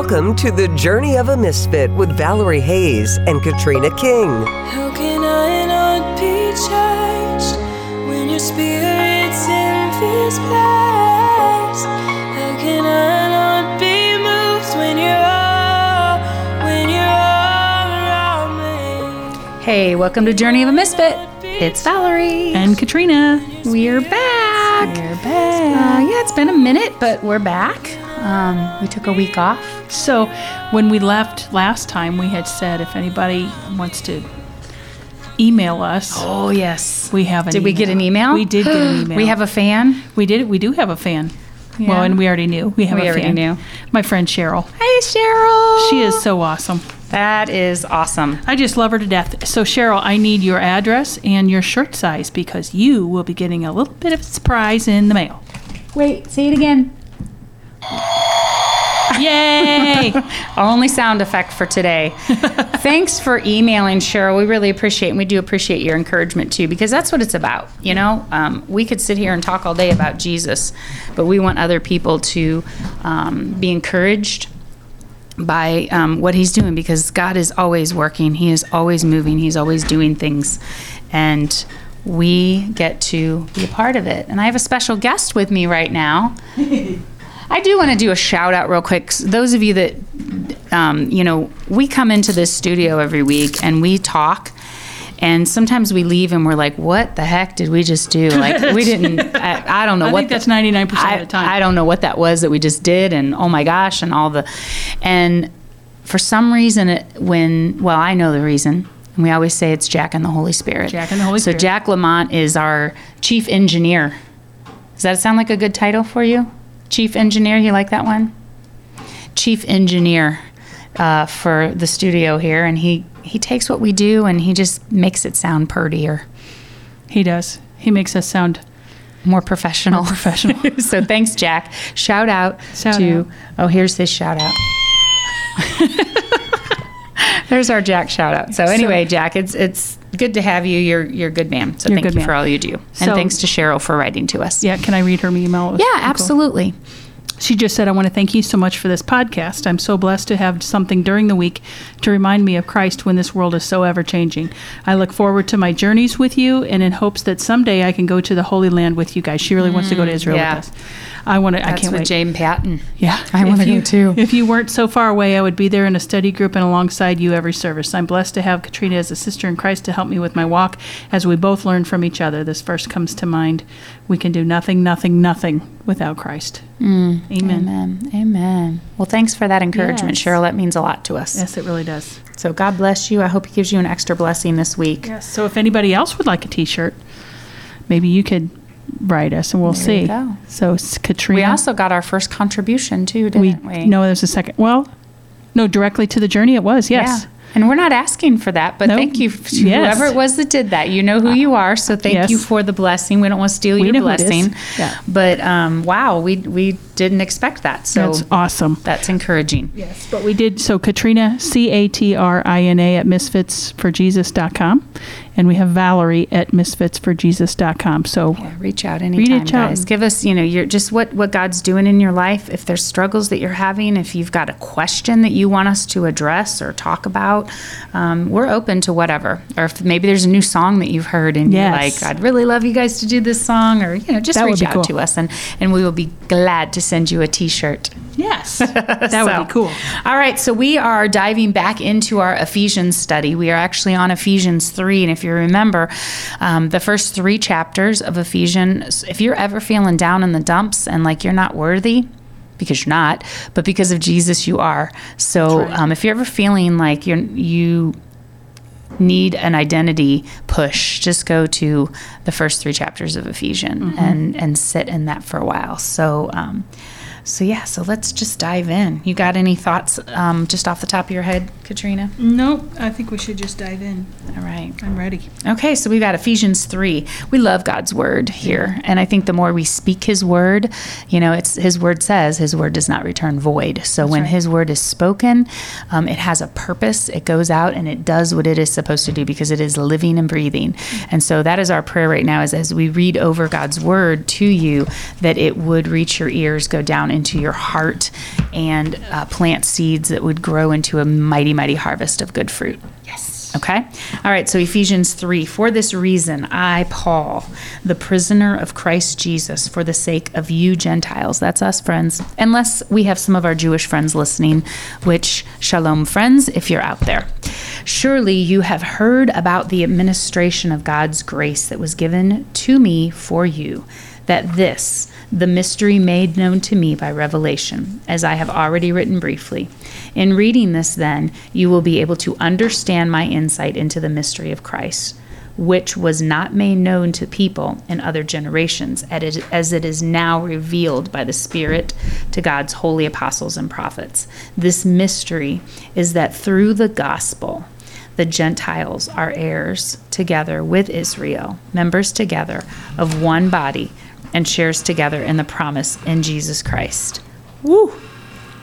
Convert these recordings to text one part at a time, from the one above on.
Welcome to the Journey of a Misfit with Valerie Hayes and Catrina King. How can I not be changed when your spirit's in this place? How can I not be moved when you're all, when you're all around me? Hey, welcome to Journey of a Misfit. It's Valerie. And Catrina. we're back. We're back. Uh, yeah, it's been a minute, but we're back. Um, we took a week off. So, when we left last time, we had said if anybody wants to email us, Oh, yes. we have an Did we get an email? We did get an email. We have a fan. We did. We do have a fan. Well, and we already knew. We have We a already fan. knew. My friend Cheryl. Hey, Cheryl. She is so awesome. That is awesome. I just love her to death. So, Cheryl, I need your address and your shirt size because you will be getting a little bit of a surprise in the mail. Wait, say it again. Yay! Our only sound effect for today. Thanks for emailing, Cheryl. We really appreciate and we do appreciate your encouragement too, because that's what it's about. You know, um, we could sit here and talk all day about Jesus, but we want other people to um, be encouraged by um, what he's doing because God is always working. He is always moving. He's always doing things. And we get to be a part of it. And I have a special guest with me right now. I do want to do a shout out real quick. Those of you that, um, you know, we come into this studio every week and we talk. And sometimes we leave and we're like, what the heck did we just do? Like, we didn't, I, I don't know I what think the- that's 99% I, of the time. I don't know what that was that we just did, and oh my gosh, and all the, and for some reason, it, when well, I know the reason, and we always say it's Jack and the Holy Spirit. Jack and the Holy so Spirit. Jack Lamont is our chief engineer. Does that sound like a good title for you? Chief engineer, you like that one? Chief engineer uh, for the studio here, and he he takes what we do and he just makes it sound purtier, he does. He makes us sound more professional. professional. so thanks, Jack. Shout out Shout to out. oh, here's his shout out. There's our Jack shout out. So anyway, Jack, it's it's good to have you. You're you're a good man. So You're thank you man. for all you do, and So- thanks to Cheryl for writing to us. yeah, can I read her email? Yeah, pretty cool. absolutely. She just said, I want to thank you so much for this podcast. I'm so blessed to have something during the week to remind me of Christ when this world is so ever changing. I look forward to my journeys with you and in hopes that someday I can go to the Holy Land with you guys. She really wants to go to mm, Israel yeah. with us. I want to, I can't with wait. Jane Patton. Yeah. I wanna If go you- too. If you weren't so far away, I would be there in a study group and alongside you every service. I'm blessed to have Catrina as a sister in Christ to help me with my walk as we both learn from each other. This verse comes to mind. We can do nothing, nothing, nothing without Christ. Mm. Amen. Amen. Amen. Well, thanks for that encouragement, Yes. Cheryl. That means a lot to us. Yes, it really does. So God bless you. I hope He gives you an extra blessing this week. Yes. So if anybody else would like a T-shirt, maybe you could write us and we'll There you see. go. So it's Catrina. We also got our first contribution too, we didn't we? no, there's a second. Well, no, directly to the journey. It was yes. Yeah. And we're not asking for that, but No. thank you, f- to Yes. whoever it was that did that. You know who you are, so thank Yes. you for the blessing. We don't want to steal We your know who it is. blessing, Yeah. but um, wow, we we didn't expect that, so That's awesome. that's encouraging. Yes, but we did. So Catrina, C A T R I N A at misfitsforjesus.com. And we have Valerie at misfitsforjesus.com. So Yeah, reach out anytime, Reach out. guys. Give us, you know, your just what what God's doing in your life. If there's struggles that you're having, if you've got a question that you want us to address or talk about, um, we're open to whatever. Or if maybe there's a new song that you've heard and Yes. you're like, I'd really love you guys to do this song, or you know, just That reach out cool. to us, and and we will be glad to send you a T-shirt. yes, that So- would be cool. All right, so we are diving back into our Ephesians study. We are actually on Ephesians 3. And if you remember, um, the first three chapters of Ephesians, if you're ever feeling down in the dumps and like you're not worthy, because you're not, but because of Jesus, you are. So right. um, if you're ever feeling like you're, you need an identity push, just go to the first three chapters of Ephesians and and sit in that for a while. So um, so yeah, so let's just dive in. You got any thoughts um, just off the top of your head, Catrina? Nope, I think we should just dive in. All right. I'm ready. Okay, so we've got Ephesians 3. We love God's word here. And I think the more we speak his word, you know, it's his word says his word does not return void. So when right. his word is spoken, um, it has a purpose. It goes out and it does what it is supposed to do because it is living and breathing. And so that is our prayer right now is as we read over God's word to you, that it would reach your ears, go down down into your heart and uh, plant seeds that would grow into a mighty, mighty harvest of good fruit. Yes. Okay? All right, so Ephesians 3. For this reason, I, Paul, the prisoner of Christ Jesus, for the sake of you Gentiles, that's us, friends, unless we have some of our Jewish friends listening, which, shalom, friends, if you're out there. Surely you have heard about the administration of God's grace that was given to me for you, that this, the mystery made known to me by revelation, as I have already written briefly. In reading this, then, you will be able to understand my insight into the mystery of Christ, which was not made known to people in other generations, as it is now revealed by the Spirit to God's holy apostles and prophets. This mystery is that through the gospel, the Gentiles are heirs together with Israel, members together of one body, and shares together in the promise in Jesus Christ. Woo!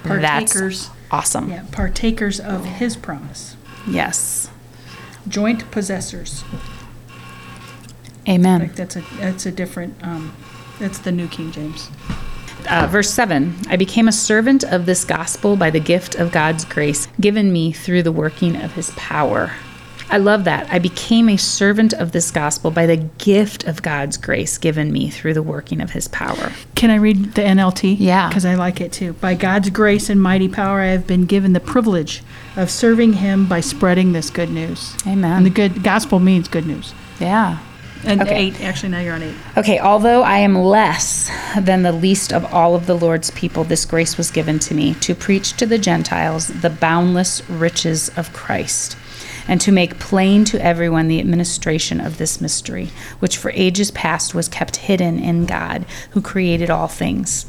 Partakers. That's awesome. Yeah, partakers of his promise. Yes. Joint possessors. Amen. Like that's a that's a different um that's the New King James. Uh, verse 7 I became a servant of this gospel by the gift of God's grace given me through the working of his power. I love that. I became a servant of this gospel by the gift of God's grace given me through the working of his power. Can I read the NLT? Yeah. Because I like it too. By God's grace and mighty power, I have been given the privilege of serving Him by spreading this good news. Amen. And the good gospel means good news. Yeah. And Okay. eight, actually, now you're on eight. Okay, although I am less than the least of all of the Lord's people, this grace was given to me to preach to the Gentiles the boundless riches of Christ, and to make plain to everyone the administration of this mystery, which for ages past was kept hidden in God, who created all things.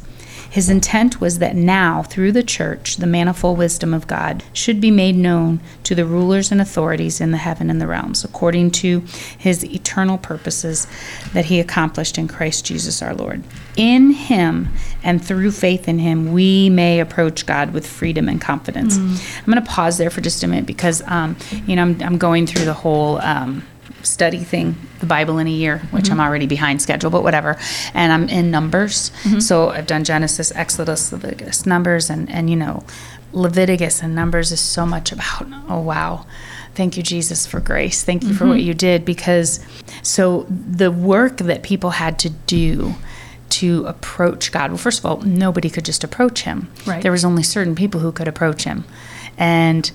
His intent was that now, through the church, the manifold wisdom of God should be made known to the rulers and authorities in the heaven and the realms, according to his eternal purposes that he accomplished in Christ Jesus our Lord. In him and through faith in him, we may approach God with freedom and confidence. I'm going to pause there for just a minute because, um, you know, I'm, I'm going through the whole. Um, study thing, the Bible in a year, which I'm mm-hmm. already behind schedule, but whatever. And I'm in Numbers, mm-hmm. so I've done Genesis, Exodus, Leviticus, Numbers, and and you know, Leviticus and Numbers is so much about. Oh wow. Thank you, Jesus, for grace. Thank you for what mm-hmm. you did because so the work that people had to do to approach God. Well, first of all, nobody could just approach him. Right. There was only certain people who could approach him. And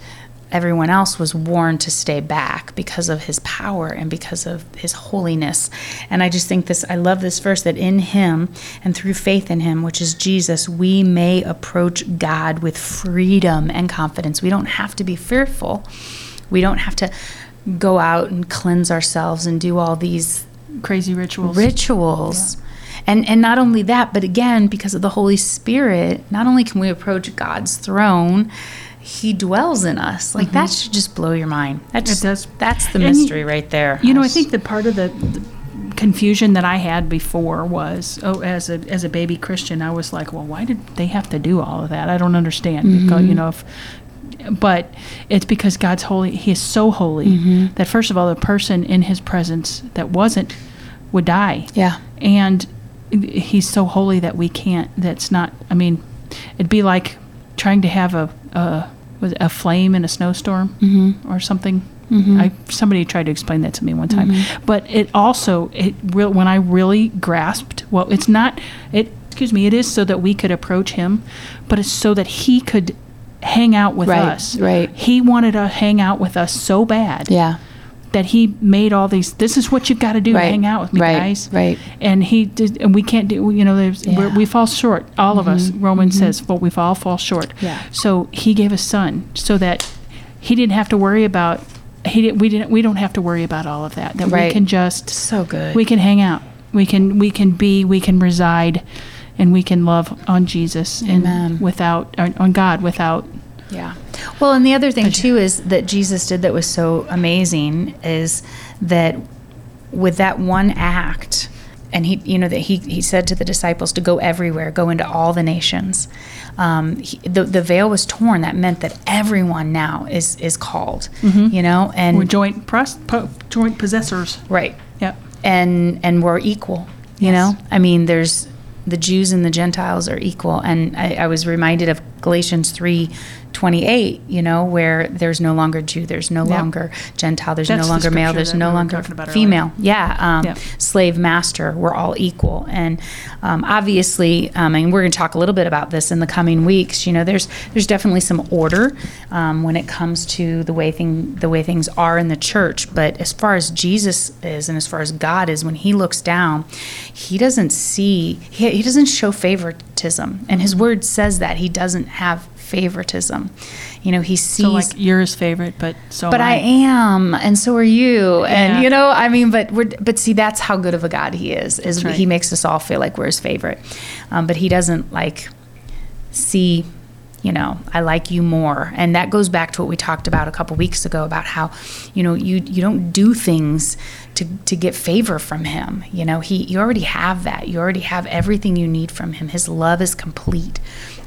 everyone else was warned to stay back because of his power and because of his holiness. And I just think this, I love this verse that in him and through faith in him, which is Jesus, we may approach God with freedom and confidence. We don't have to be fearful. We don't have to go out and cleanse ourselves and do all these Crazy rituals. rituals. And and not only that, but again, because of the Holy Spirit, not only can we approach God's throne, He dwells in us. Like that mm-hmm. should just blow your mind. That just, does. That's the mystery right there. You know, I was- think that part of the, the confusion that I had before was, oh, as a as a baby Christian, I was like, well, why did they have to do all of that? I don't understand. Because mm-hmm. you know, if, but it's because God's holy. He is so holy mm-hmm. that first of all, the person in His presence that wasn't would die. Yeah. and He's so holy that we can't. That's not. I mean, it'd be like trying to have a a, was a flame in a snowstorm mm-hmm. or something. Mm-hmm. I somebody tried to explain that to me one time, mm-hmm. but it also it real when I really grasped. Well, it's not it. Excuse me. It is so that we could approach Him, but it's so that He could hang out with Right, us. right. He wanted to hang out with us so bad Yeah. That he made all these. This is what you've got to do. Right, Hang out with me, right, guys. right. And he did, and we can't do. You know, there's, Yeah. Mm-hmm, we fall short. All of us. Romans says, "Well, we've all fall short." Yeah. So he gave his son so that he didn't have to worry about. He didn't. We didn't. We don't have to worry about all of that. That we can just. So good. We can hang out. We can. We can be. We can reside, and we can love on Jesus and without on on God without. Yeah. Well, and the other thing too is that Jesus did that was so amazing is that with that one act, and he, you know, that he he said to the disciples to go everywhere, go into all the nations. Um, he, the the veil was torn. That meant that everyone now is is called. You know, and We're joint pros, po, joint possessors. right Yep. and and we're equal you Yes. know i mean there's the Jews and the Gentiles are equal. And I, I was reminded of Galatians three twenty eight, you know, where there's no longer Jew, there's no longer Gentile, there's That's no the longer male, there's no we longer about earlier. female. Yeah, um, Yep. slave master, we're all equal. And um, obviously, um, and we're going to talk a little bit about this in the coming weeks. You know, there's there's definitely some order um, when it comes to the way thing the way things are in the church. But as far as Jesus is, and as far as God is, when He looks down, He doesn't see He, he doesn't show favoritism, and His Word says that He doesn't have favoritism. You know, He sees So like you're his favorite, but so but am I am, and so are you, and Yeah. you know, I mean, but we're, but see, that's how good of a God He is. Is right. He makes us all feel like we're His favorite, um, but He doesn't like see, you know, I like you more, and that goes back to what we talked about a couple weeks ago about how, you know, you you don't do things to to get favor from Him. You know, He you already have that. You already have everything you need from Him. His love is complete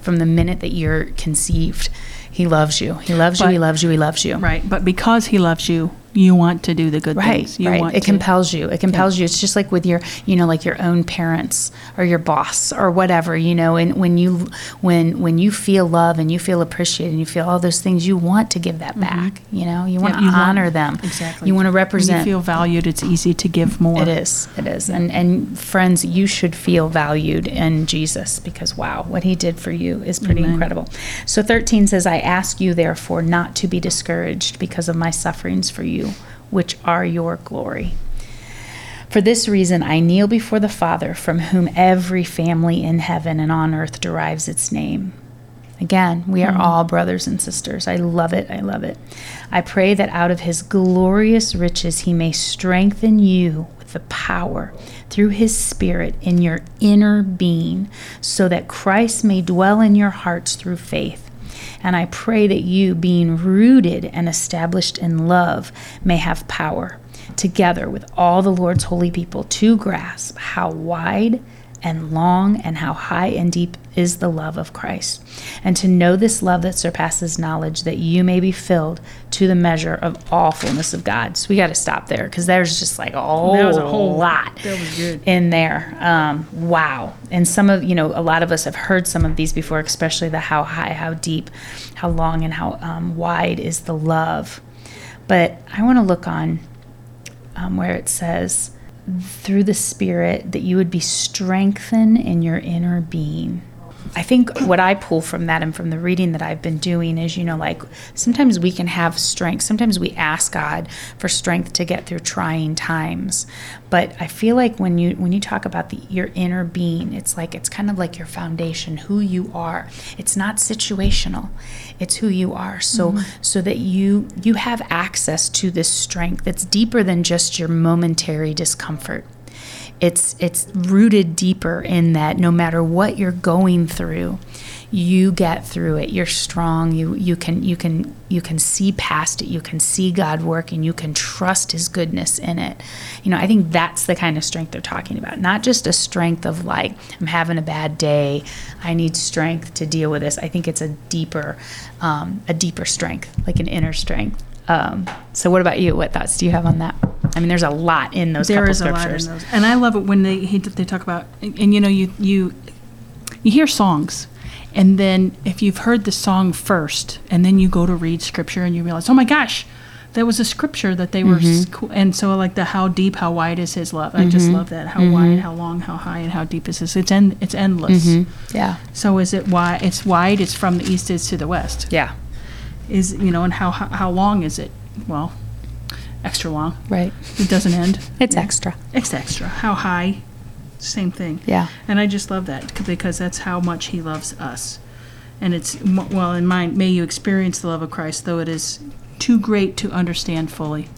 from the minute that you're conceived. He loves you. He loves you. But- He loves you. He loves you. Right, but because he loves you, you want to do the good Right, things. You right. want It to, compels you. It compels you. It's just like with your, you know, like your own parents or your boss or whatever, you know. And when you, when when you feel love and you feel appreciated and you feel all those things, you want to give that mm-hmm. back. You know, you want Yeah, to you want- honor them. Exactly. You want to When represent. you feel valued, it's easy to give more. It is. It is. And and friends, you should feel valued in Jesus because wow, what he did for you is pretty Amen. incredible. So 13 says, "I ask you therefore not to be discouraged because of my sufferings for you, which are your glory." For this reason, I kneel before the Father, from whom every family in heaven and on earth derives its name. Again, we are mm. all brothers and sisters. I love it. I love it. I pray that out of his glorious riches he may strengthen you with the power through his Spirit in your inner being, so that Christ may dwell in your hearts through faith. And I pray that you, being rooted and established in love, may have power, together with all the Lord's holy people, to grasp how wide and long and how high and deep is the love of Christ, and to know this love that surpasses knowledge, that you may be filled to the measure of all fullness of God. So we got to stop there because there's just like a whole, a whole- lot that was good. in there. Um, wow. And some of, you know, a lot of us have heard some of these before, especially the how high, how deep, how long, and how um, wide is the love. But I want to look on um, where it says, through the Spirit, that you would be strengthened in your inner being. I think what I pull from that and from the reading that I've been doing is, you know, like sometimes we can have strength. Sometimes we ask God for strength to get through trying times. But I feel like when you when you talk about the your inner being, it's like it's kind of like your foundation, who you are. It's not situational. It's who you are. So mm-hmm. so that you you have access to this strength that's deeper than just your momentary discomfort it's it's rooted deeper in that no matter what you're going through you get through it. You're strong. You you can you can you can see past it. You can see god working. You can trust his goodness in it. You know i think that's the kind of strength they're talking about. Not just a strength of like i'm having a bad day. I need strength to deal with this. I think it's a deeper um, a deeper strength like an inner strength um, so what about you what thoughts do you have on that i mean there's a lot in those There couple is a lot in scriptures those, and I love it when they he, they talk about and, and, you know you you you hear songs, and then if you've heard the song first, and then you go to read scripture, and you realize, oh my gosh, there was a scripture that they were, mm-hmm. co- and so like the how deep, how wide is His love? I just mm-hmm. love that. How wide, mm-hmm. how long, how high, and how deep is His? It's end, it's endless. yeah So is it wide? It's wide. It's from the east is to the west. yeah Is you know, and how how, how long is it? Well, extra long. right It doesn't end. it's extra It's extra. How high? Same thing. Yeah. And I just love that because that's how much He loves us. And it's, well, in mind may you experience the love of Christ, though it is too great to understand fully.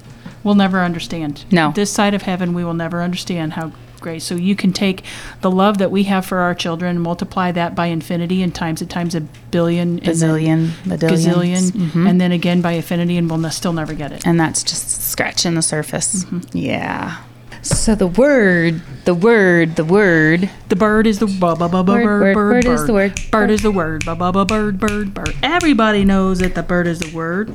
We'll never understand. No. This side of heaven, we will never understand how great. So you can take the love that we have for our children multiply that by infinity and times it times a billion, Bazillion, gazillion, Mhm. and then again by infinity, and we'll n- still never get it. and that's just scratching the surface Mm-hmm. yeah so the word the word the word The bird is the bu- bu- Word, bird, word, bird, word bird. is the word. Bird is the word. Bu- bu- bu- bird, bird, bird. Everybody knows that the bird is the word.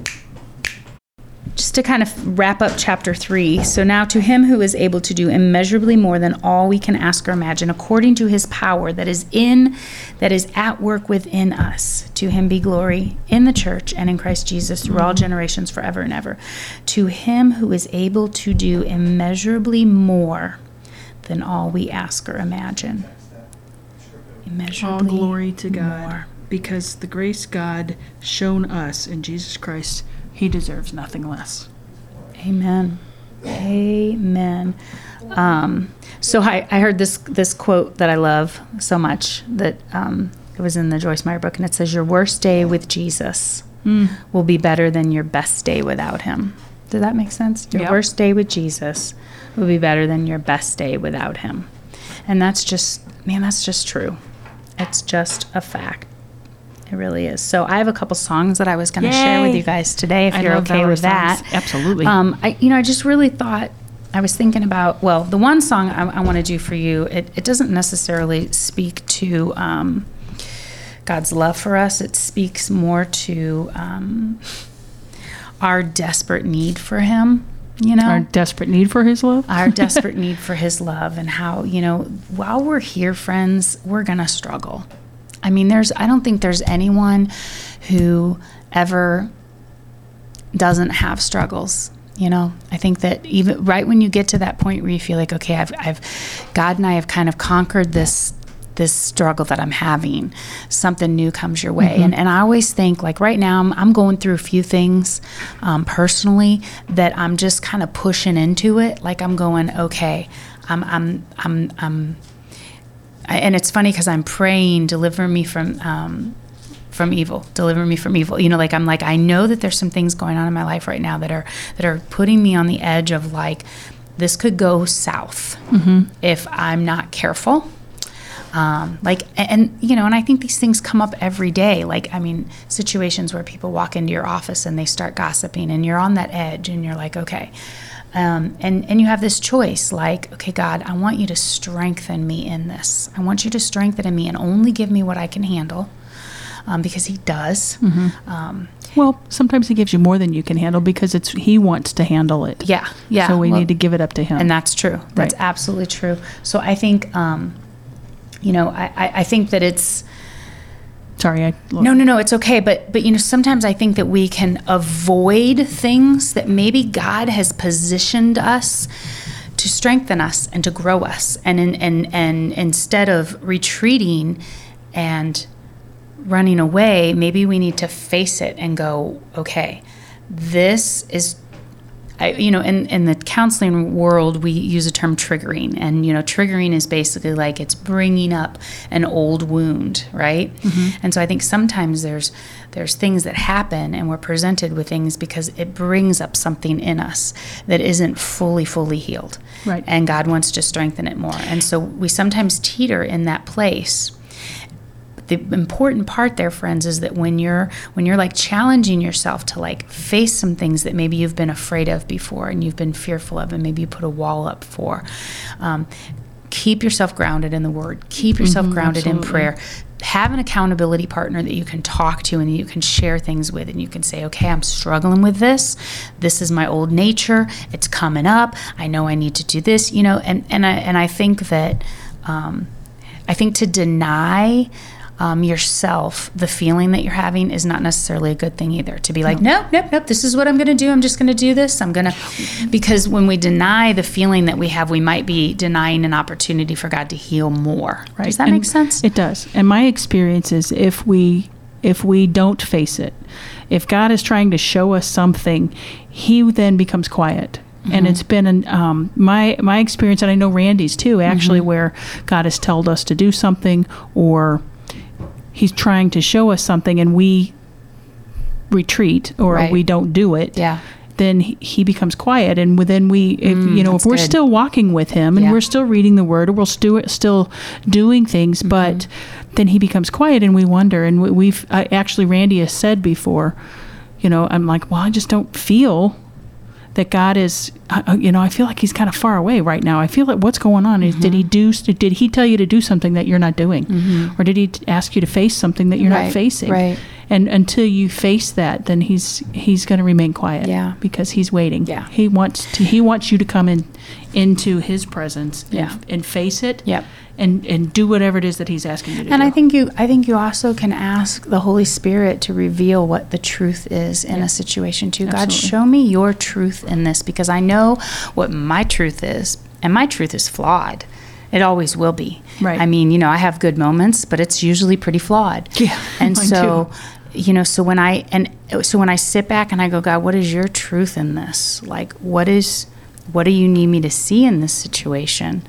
Just to kind of wrap up chapter three. So now to him who is able to do immeasurably more than all we can ask or imagine, according to his power that is in, that is at work within us, to him be glory in the church and in Christ Jesus through all mm-hmm. generations forever and ever. To him who is able to do immeasurably more than all we ask or imagine. All glory to God. more. Because the grace God shown us in Jesus Christ, He deserves nothing less. Amen. Amen. Um, so I, I heard this this quote that I love so much that um, it was in the Joyce Meyer book, and it says, "Your worst day with Jesus will be better than your best day without Him." Does that make sense? Your Yep. worst day with Jesus will be better than your best day without Him, and that's just man, that's just true. It's just a fact. It really is. So I have a couple songs that I was going to share with you guys today, if I you're okay with that. songs. Absolutely. Um, I, you know, I just really thought I was thinking about. Well, the one song I, I want to do for you, it, it doesn't necessarily speak to um, God's love for us. It speaks more to um, our desperate need for Him. You know, Our desperate need for His love. our desperate need for his love and how you know while we're here friends we're gonna struggle i mean there's i don't think there's anyone who ever doesn't have struggles you know? I think that even right when you get to that point where you feel like okay i've, I've god and i have kind of conquered this this struggle that i'm having. Something new comes your way. And, and i always think like right now i'm, I'm going through a few things um, personally that i'm just kind of pushing into it. Like i'm going okay i'm i'm i'm, I'm I, and it's funny because I'm praying, deliver me from um, from evil, deliver me from evil. You know, like I'm like I know that there's some things going on in my life right now that are that are putting me on the edge of like this could go south if I'm not careful. Um, like and you know, and I think these things come up every day. Like I mean, situations where people walk into your office and they start gossiping, and you're on that edge, and you're like, okay. Um, and and you have this choice like okay god i want you to strengthen me in this i want you to strengthen me and only give me what i can handle um, because he does um, Well, sometimes He gives you more than you can handle because it's He wants to handle it. yeah yeah So we well, need to give it up to Him. and that's true that's Right. absolutely true so i think um, you know I, I, I think that it's Sorry, I No, no, no, it's okay. But but you know, sometimes I think that we can avoid things that maybe God has positioned us to strengthen us and to grow us. And in, and and instead of retreating and running away, maybe we need to face it and go, okay, this is I, you know, in, in the counseling world, we use the term triggering, and you know, triggering is basically like it's bringing up an old wound, right? Mm-hmm. And so I think sometimes there's there's things that happen, and we're presented with things because it brings up something in us that isn't fully fully healed, Right. And God wants to strengthen it more, and so we sometimes teeter in that place the important part there friends is that when you're when you're like challenging yourself to like face some things that maybe you've been afraid of before and you've been fearful of and maybe you put a wall up for um, keep yourself grounded in the word. Keep yourself grounded in prayer. Have an accountability partner that you can talk to and you can share things with and you can say okay i'm struggling with this. This is my old nature. It's coming up. I know i need to do this you know and and i and i think that um, I think to deny um, yourself the feeling that you're having is not necessarily a good thing either. To be like, nope, nope, nope, this is what I'm going to do. I'm just going to do this. I'm going to, because when we deny the feeling that we have, we might be denying an opportunity for God to heal more. Right. Does that And make sense? It does. And my experience is if we if we don't face it, if God is trying to show us something, He then becomes quiet. Mm-hmm. And it's been an, um, my my experience, and I know Randy's too. Actually, Mm-hmm. where God has told us to do something, or He's trying to show us something, and we retreat or Right. we don't do it. Yeah. Then he- becomes quiet, and then we, if you know, Mm, if we're good. still walking with him and Yeah. we're still reading the word, or we're still still doing things, Mm-hmm. but then he becomes quiet, and we wonder. And we, we've I, actually, Randy has said before, you know, I'm like, well, I just don't feel that God is, uh, uh, you know, I feel like He's kind of far away right now. I feel like what's going on is, did He mm-hmm. do? Did He tell you to do something that you're not doing, mm-hmm. or did He ask you to face something that you're Right, not facing? right. And until you face that, then He's He's going to remain quiet. Yeah. because He's waiting. Yeah. He wants to. He wants you to come in into His presence. and- Yeah. and, face it. Yep. And and do whatever it is that He's asking you to do. And I think you I think you also can ask the Holy Spirit to reveal what the truth is in a situation too. God, Absolutely. show me your truth in this because I know what my truth is, and my truth is flawed. It always will be. Right. I mean, you know, I have good moments, but it's usually pretty flawed. Yeah, And so you know so when i and so when i sit back and i go god what is your truth in this like what is what do you need me to see in this situation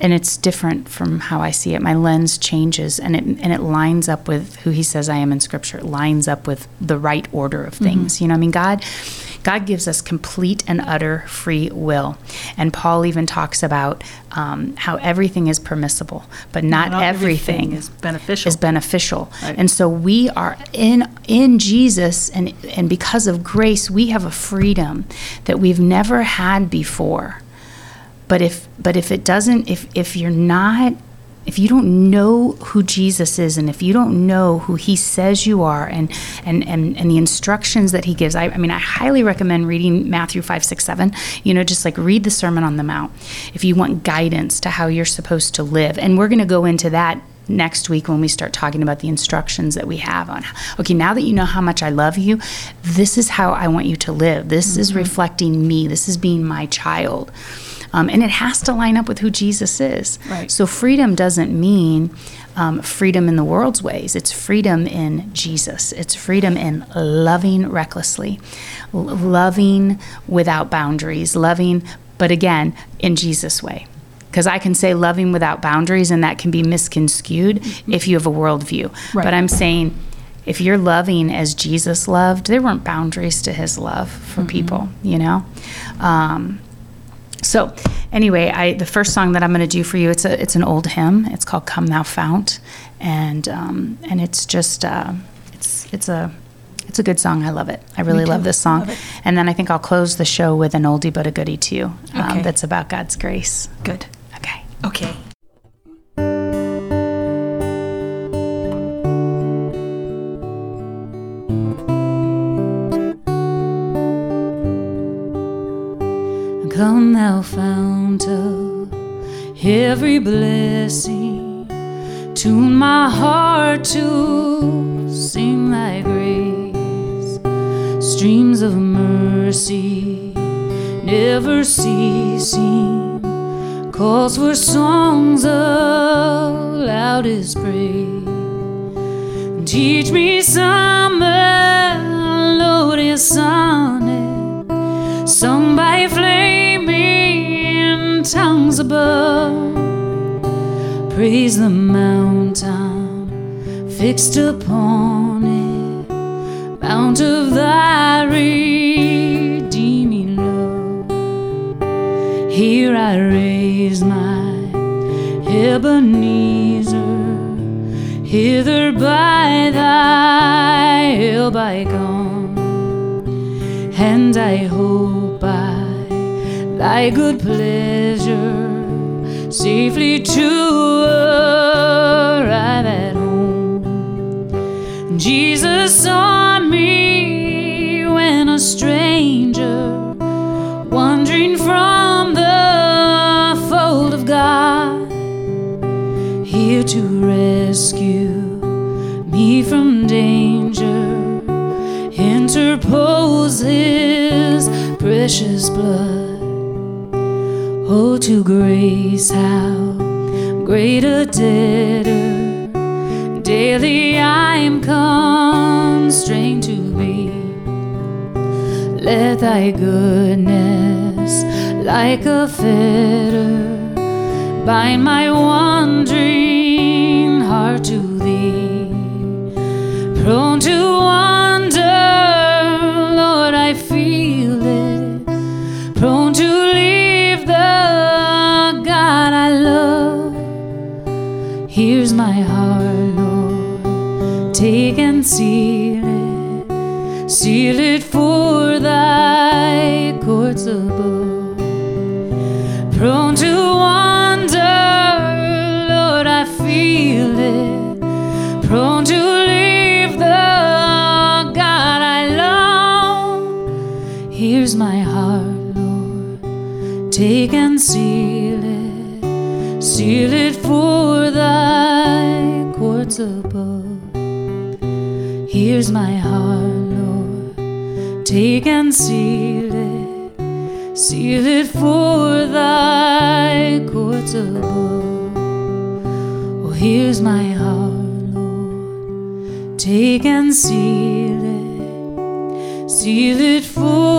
and it's different from how I see it. My lens changes, and it and it lines up with who He says I am in Scripture. It lines up with the right order of mm-hmm. things. You know, I mean, God, God gives us complete and utter free will, and Paul even talks about um, how everything is permissible, but not, Not everything, is beneficial. is beneficial. Right. And so we are in in Jesus and and because of grace we have a freedom that we've never had before. But if but if it doesn't if if you're not if you don't know who Jesus is and if you don't know who he says you are and and and, and the instructions that he gives, I, I mean I highly recommend reading Matthew 5, 6, 7. You know, just like read the Sermon on the Mount if you want guidance to how you're supposed to live. And we're gonna go into that next week when we start talking about the instructions that we have on okay now that you know how much i love you this is how i want you to live this is mm-hmm. reflecting me this is being my child um, and it has to line up with who jesus is Right. so freedom doesn't mean um, freedom in the world's ways it's freedom in jesus it's freedom in loving recklessly l- loving without boundaries loving but again in jesus way because I can say loving without boundaries, and that can be misconstrued if you have a worldview. Right. But I'm saying if you're loving as Jesus loved, there weren't boundaries to his love for people, you know? Um, so anyway, I the first song that I'm going to do for you it's a it's an old hymn. It's called "Come Thou Fount," and um, and it's just uh, it's it's a it's a good song. I love it. I really love this song. Love. And then I think I'll close the show with an oldie but a goodie too. Um, Okay. That's about God's grace. Good. Okay. Okay. Fount of every blessing, tune my heart to sing thy grace. Streams of mercy never ceasing, calls for songs of loudest praise. Teach me some melodious sonnet above. Praise the mountain fixed upon it, mount of thy redeeming love. Here I raise my Ebenezer, hither by thy hill bygone and I hope by thy good pleasure safely to arrive at home. Jesus saw me when a stranger, wandering from the fold of God, here to rescue me from danger interpose his precious blood. To grace, how great a debtor daily I'm constrained to be. Let thy goodness, like a fetter, bind my wandering heart to thee prone to Here's my heart, Lord. Take and seal it, seal it for thy courts above. prone to wander. Lord, I feel it. Prone to leave the God I love. Here's my heart, Lord. Take and seal it. Seal it for Here's my heart, Lord. Take and seal it. Seal it for thy courts above. Oh, here's my heart, Lord. Take and seal it. Seal it for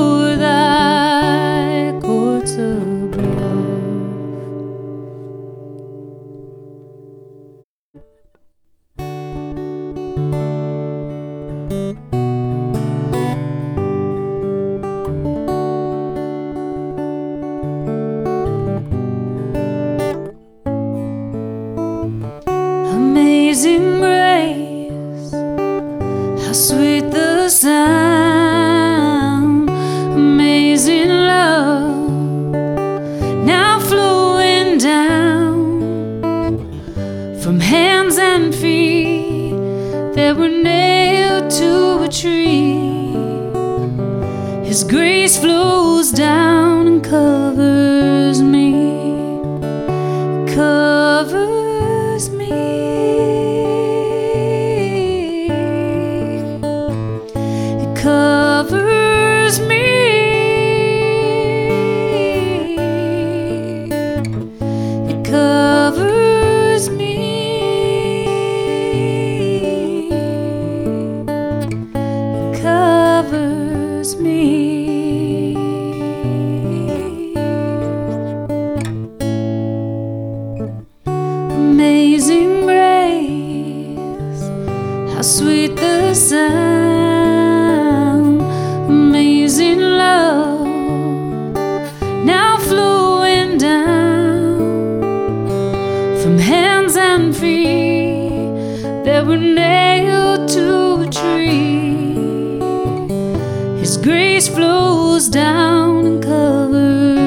His grace flows down and covers.